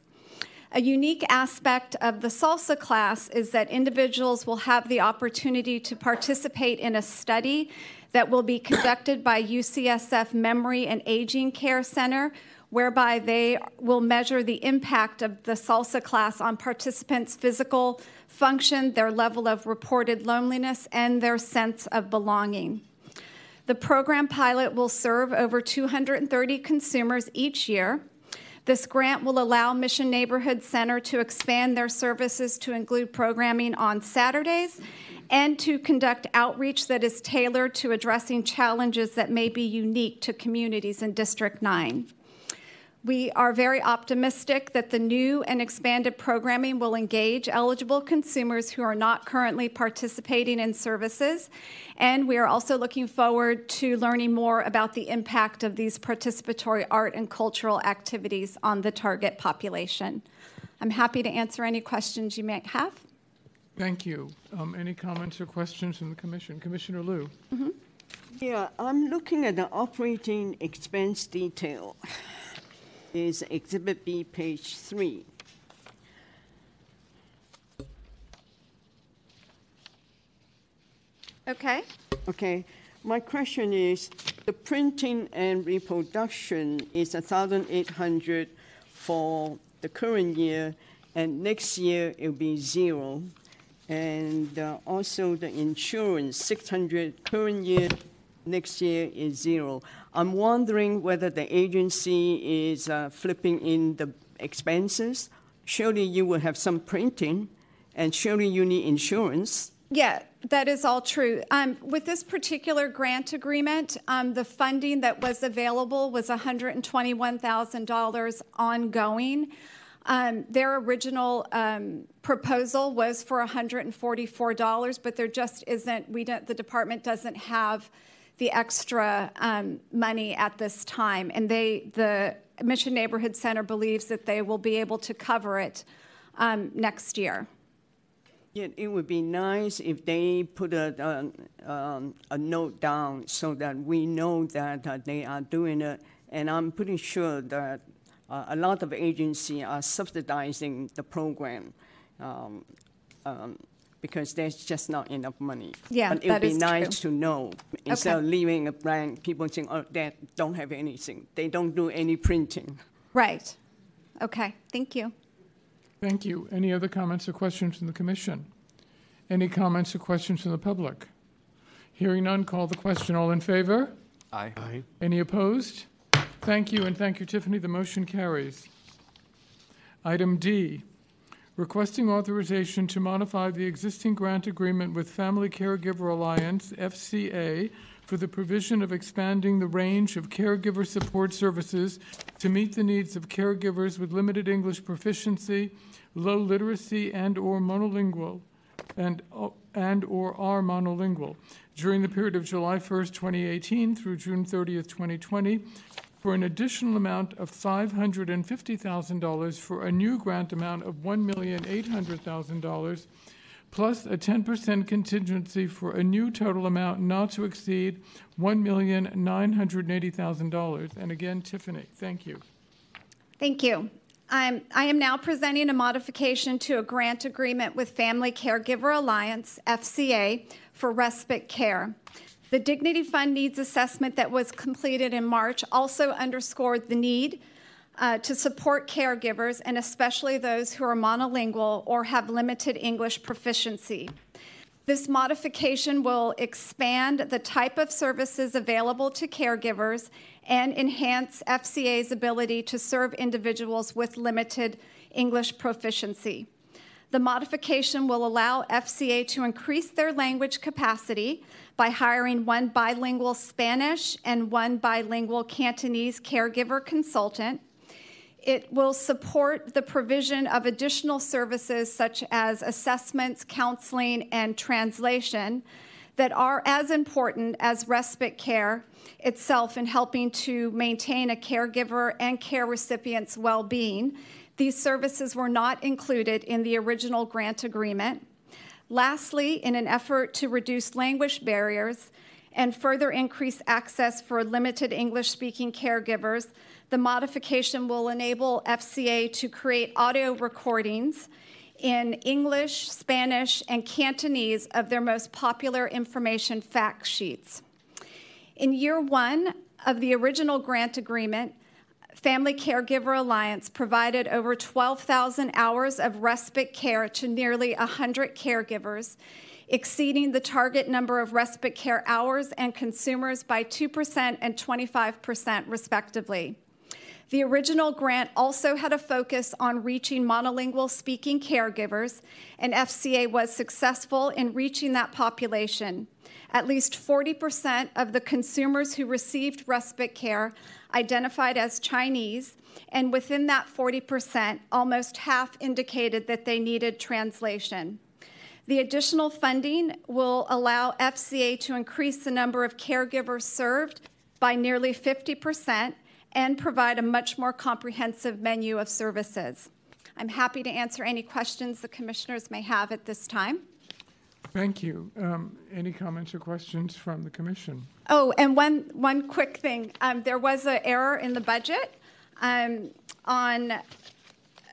A unique aspect of the salsa class is that individuals will have the opportunity to participate in a study that will be conducted by UCSF Memory and Aging Care Center, whereby they will measure the impact of the salsa class on participants' physical, function, their level of reported loneliness, and their sense of belonging. The program pilot will serve over 230 consumers each year. This grant will allow Mission Neighborhood Center to expand their services to include programming on Saturdays and to conduct outreach that is tailored to addressing challenges that may be unique to communities in District 9. We are very optimistic that the new and expanded programming will engage eligible consumers who are not currently participating in services. And we are also looking forward to learning more about the impact of these participatory art and cultural activities on the target population. I'm happy to answer any questions you may have. Thank you. Um, any comments or questions from the Commission? Commissioner Liu. Mm-hmm. Yeah, I'm looking at the operating expense detail is Exhibit B, page three. Okay. Okay. My question is, the printing and reproduction is 1,800 for the current year, and next year it'll be zero. And uh, also the insurance, 600 current year, next year is zero. I'm wondering whether the agency is uh, flipping in the expenses. Surely you will have some printing, and surely you need insurance. Yeah, that is all true. Um, with this particular grant agreement, um, the funding that was available was $121,000 ongoing. Um, their original um, proposal was for $144, but there just isn't. We don't. The department doesn't have the extra um, money at this time, and they the Mission Neighborhood Center believes that they will be able to cover it um, next year. Yeah, it would be nice if they put a, a, um, a note down so that we know that uh, they are doing it. And I'm pretty sure that uh, a lot of agencies are subsidizing the program. Um, um, because there's just not enough money. Yeah, but it would be nice true. to know instead okay. of leaving a blank. People think, oh, they don't have anything. They don't do any printing. Right. Okay. Thank you. Thank you. Any other comments or questions from the commission? Any comments or questions from the public? Hearing none, call the question. All in favor? Aye. Aye. Any opposed? Thank you, and thank you, Tiffany. The motion carries. Item D, requesting authorization to modify the existing grant agreement with Family Caregiver Alliance, FCA, for the provision of expanding the range of caregiver support services to meet the needs of caregivers with limited English proficiency, low literacy, and or monolingual, and, and or are monolingual. During the period of July 1st, 2018 through June 30th, 2020 for an additional amount of $550,000 for a new grant amount of $1,800,000 plus a 10% contingency for a new total amount not to exceed $1,980,000. And again, Tiffany, thank you. Thank you. I'm, I am now presenting a modification to a grant agreement with Family Caregiver Alliance, FCA, for respite care. The Dignity Fund needs assessment that was completed in March also underscored the need uh, to support caregivers and especially those who are monolingual or have limited English proficiency. This modification will expand the type of services available to caregivers and enhance FCA's ability to serve individuals with limited English proficiency. The modification will allow FCA to increase their language capacity by hiring one bilingual Spanish and one bilingual Cantonese caregiver consultant. It will support the provision of additional services such as assessments, counseling, and translation that are as important as respite care itself in helping to maintain a caregiver and care recipient's well being. These services were not included in the original grant agreement. Lastly, in an effort to reduce language barriers and further increase access for limited English speaking caregivers, the modification will enable FCA to create audio recordings in English, Spanish, and Cantonese of their most popular information fact sheets. In year one of the original grant agreement, Family Caregiver Alliance provided over 12,000 hours of respite care to nearly 100 caregivers, exceeding the target number of respite care hours and consumers by 2% and 25%, respectively. The original grant also had a focus on reaching monolingual speaking caregivers, and FCA was successful in reaching that population. At least 40% of the consumers who received respite care identified as Chinese, and within that 40%, almost half indicated that they needed translation. The additional funding will allow FCA to increase the number of caregivers served by nearly 50% and provide a much more comprehensive menu of services. I'm happy to answer any questions the commissioners may have at this time. Thank you. Um, any comments or questions from the commission? Oh, and one one quick thing. Um, there was an error in the budget. Um, on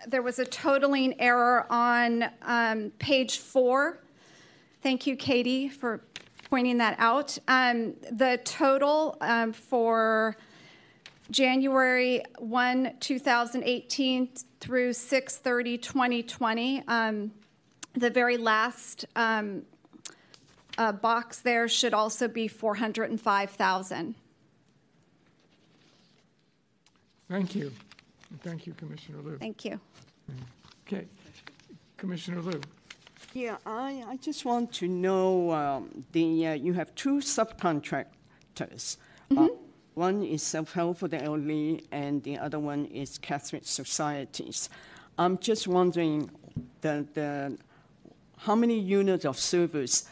there was a totaling error on um, page four. Thank you, Katie, for pointing that out. Um, the total um, for January 1, 2018 through 6 30, 2020. The very last um, uh, box there should also be 405,000. Thank you. Thank you, Commissioner Liu. Thank you. Okay, Commissioner Liu. Yeah, I, I just want to know um, the uh, you have two subcontractors. Uh, one is Self Help for the Elderly, and the other one is Catholic Societies. I'm just wondering the, the how many units of service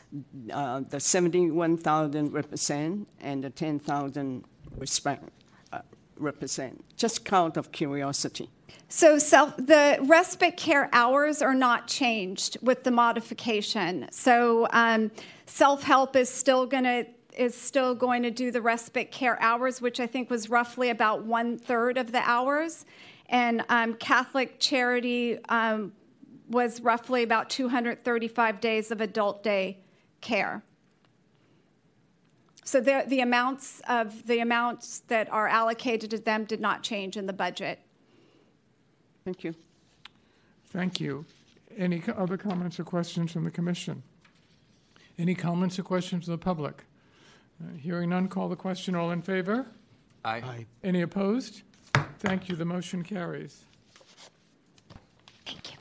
uh, the 71,000 represent and the 10,000 respect, uh, represent? Just count of curiosity. So self, the respite care hours are not changed with the modification. So um, self help is still going to is still going to do the respite care hours, which I think was roughly about one third of the hours. And um, Catholic Charity um, was roughly about 235 days of adult day care. So the, the amounts of the amounts that are allocated to them did not change in the budget. Thank you. Thank you. Any other comments or questions from the commission? Any comments or questions from the public? Uh, Hearing none, call the question. All in favor? Aye. Any opposed? Thank you. The motion carries. Thank you.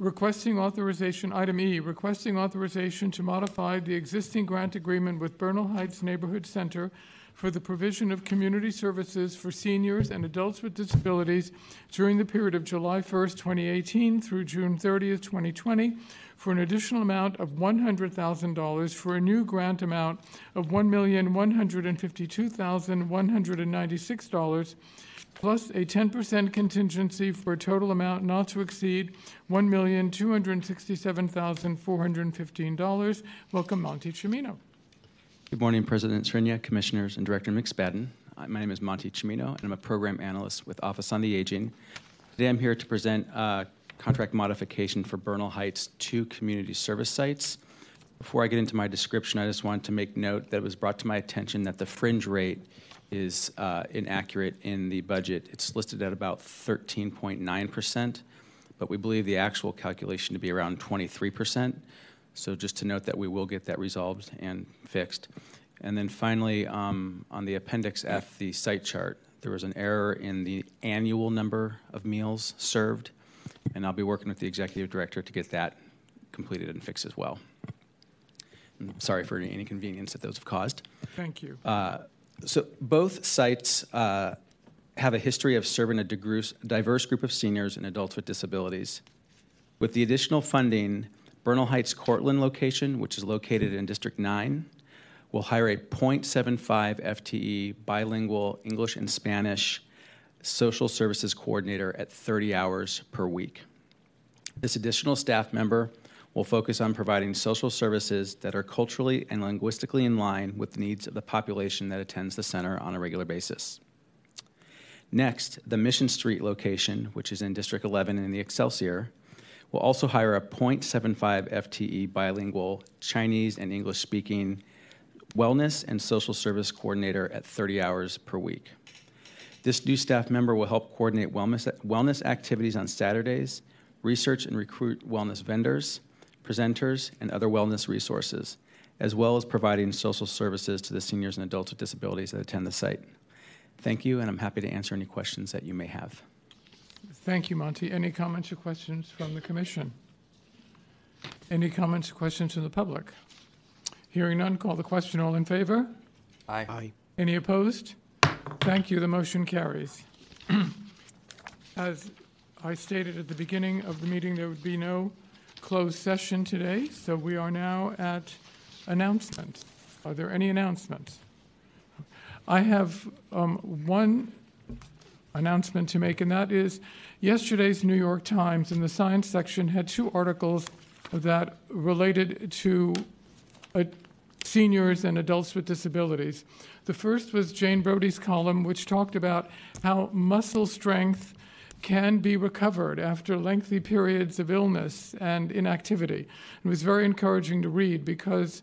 Requesting authorization, item E, requesting authorization to modify the existing grant agreement with Bernal Heights Neighborhood Center for the provision of community services for seniors and adults with disabilities during the period of July 1st, 2018 through June 30th, 2020, for an additional amount of $100,000 for a new grant amount of $1,152,196 plus a 10% contingency for a total amount not to exceed $1,267,415. Welcome, Monty Chimino. Good morning, President Serina, Commissioners, and Director McSpadden. Uh, My name is Monty Chimino, and I'm a Program Analyst with Office on the Aging. Today, I'm here to present a contract modification for Bernal Heights two community service sites. Before I get into my description, I just wanted to make note that it was brought to my attention that the fringe rate is uh, inaccurate in the budget. It's listed at about 13.9%, but we believe the actual calculation to be around 23%. So just to note that we will get that resolved and fixed. And then finally, um, on the Appendix F, the site chart, there was an error in the annual number of meals served, and I'll be working with the executive director to get that completed and fixed as well. And Sorry for any inconvenience that those have caused. Thank you. Uh, So both sites uh, have a history of serving a diverse group of seniors and adults with disabilities. With the additional funding, Bernal Heights Cortland location, which is located in District 9, will hire a .75 FTE bilingual English and Spanish social services coordinator at 30 hours per week. This additional staff member will focus on providing social services that are culturally and linguistically in line with the needs of the population that attends the center on a regular basis. Next, the Mission Street location, which is in District 11 in the Excelsior, will also hire a .75 FTE bilingual Chinese and English speaking wellness and social service coordinator at 30 hours per week. This new staff member will help coordinate wellness, wellness activities on Saturdays, research and recruit wellness vendors, presenters, and other wellness resources, as well as providing social services to the seniors and adults with disabilities that attend the site. Thank you, and I'm happy to answer any questions that you may have. Thank you, Monty. Any comments or questions from the commission? Any comments or questions from the public? Hearing none, call the question. All in favor? Aye. Aye. Any opposed? Thank you. The motion carries. As I stated at the beginning of the meeting, there would be no closed session today, so we are now at announcements. Are there any announcements? I have um, one announcement to make, and that is yesterday's New York Times in the science section had two articles that related to uh, seniors and adults with disabilities. The first was Jane Brody's column, which talked about how muscle strength can be recovered after lengthy periods of illness and inactivity. It was very encouraging to read because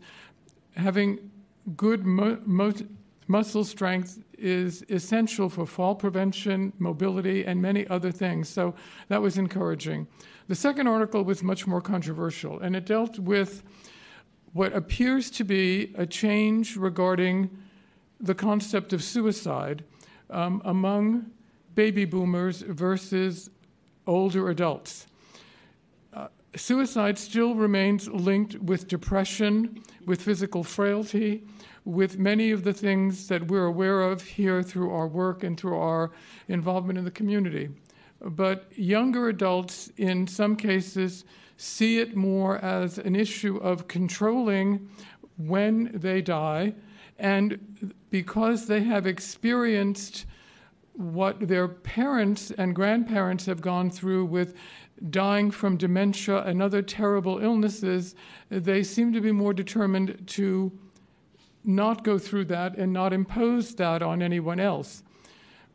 having good muscle strength is essential for fall prevention, mobility, and many other things. So that was encouraging. The second article was much more controversial, and it dealt with what appears to be a change regarding the concept of suicide um, among baby boomers versus older adults. Uh, suicide still remains linked with depression, with physical frailty, with many of the things that we're aware of here through our work and through our involvement in the community. But younger adults, in some cases, see it more as an issue of controlling when they die. And because they have experienced what their parents and grandparents have gone through with dying from dementia and other terrible illnesses, they seem to be more determined to not go through that and not impose that on anyone else.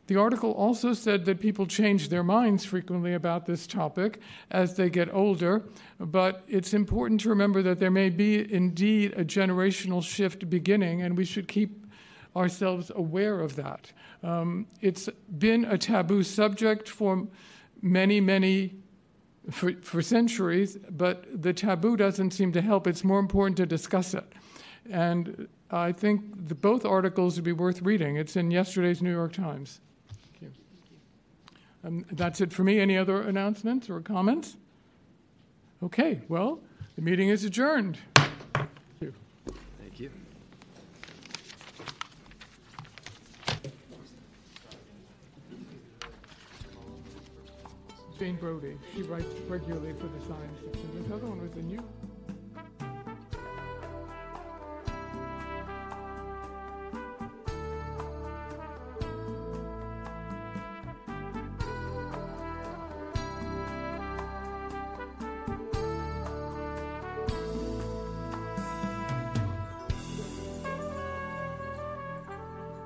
The article also said that people change their minds frequently about this topic as they get older, but it's important to remember that there may be indeed a generational shift beginning, and we should keep ourselves aware of that. Um, it's been a taboo subject for many, many, for, for centuries, but the taboo doesn't seem to help. It's more important to discuss it. And I think the, both articles would be worth reading. It's in yesterday's New York Times. Thank you. Um, that's it for me. Any other announcements or comments? Okay, well, the meeting is adjourned. Thank you. Thank you. Jane Brody. She writes regularly for the science section. This other one was a new